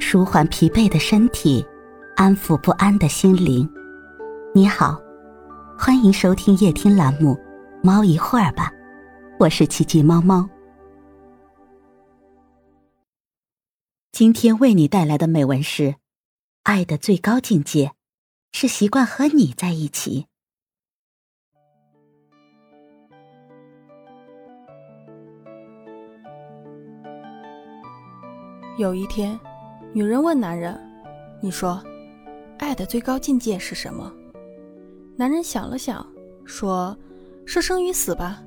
舒缓疲惫的身体，安抚不安的心灵。你好，欢迎收听夜听栏目《猫一会儿吧》，我是奇迹猫猫。今天为你带来的美文是：爱的最高境界是习惯和你在一起。有一天，女人问男人：“你说，爱的最高境界是什么？”男人想了想，说：“是生与死吧。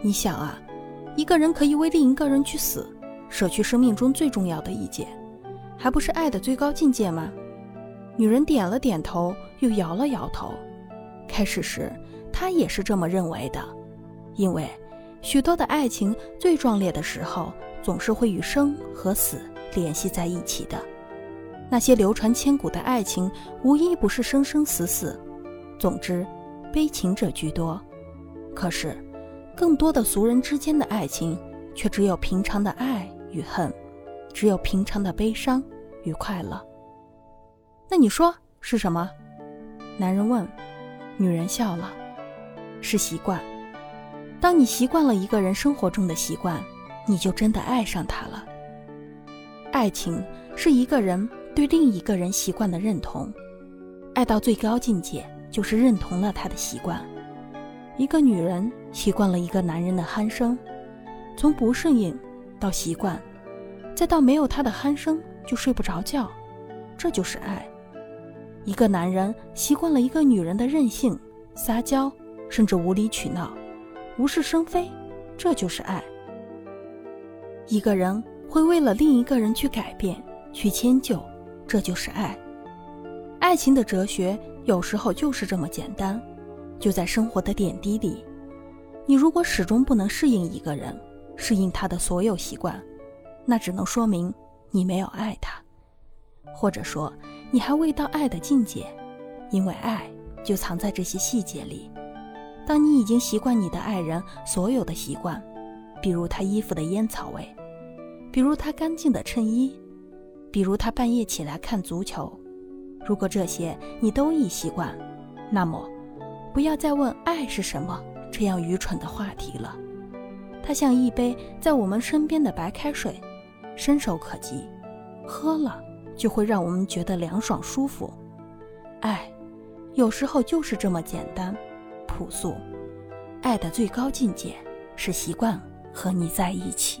你想啊，一个人可以为另一个人去死，舍去生命中最重要的一件，还不是爱的最高境界吗？”女人点了点头，又摇了摇头。开始时，她也是这么认为的，因为许多的爱情最壮烈的时候，总是会与生和死。联系在一起的那些流传千古的爱情，无一不是生生死死。总之，悲情者居多。可是，更多的俗人之间的爱情，却只有平常的爱与恨，只有平常的悲伤与快乐。那你说是什么？男人问。女人笑了。是习惯。当你习惯了一个人生活中的习惯，你就真的爱上他了。爱情是一个人对另一个人习惯的认同，爱到最高境界就是认同了他的习惯。一个女人习惯了一个男人的鼾声，从不适应到习惯，再到没有他的鼾声就睡不着觉，这就是爱。一个男人习惯了一个女人的任性、撒娇，甚至无理取闹、无事生非，这就是爱。一个人。会为了另一个人去改变、去迁就，这就是爱。爱情的哲学有时候就是这么简单，就在生活的点滴里。你如果始终不能适应一个人，适应他的所有习惯，那只能说明你没有爱他，或者说你还未到爱的境界，因为爱就藏在这些细节里。当你已经习惯你的爱人所有的习惯，比如他衣服的烟草味。比如他干净的衬衣，比如他半夜起来看足球。如果这些你都已习惯，那么不要再问爱是什么这样愚蠢的话题了。它像一杯在我们身边的白开水，伸手可及，喝了就会让我们觉得凉爽舒服。爱，有时候就是这么简单、朴素。爱的最高境界是习惯和你在一起。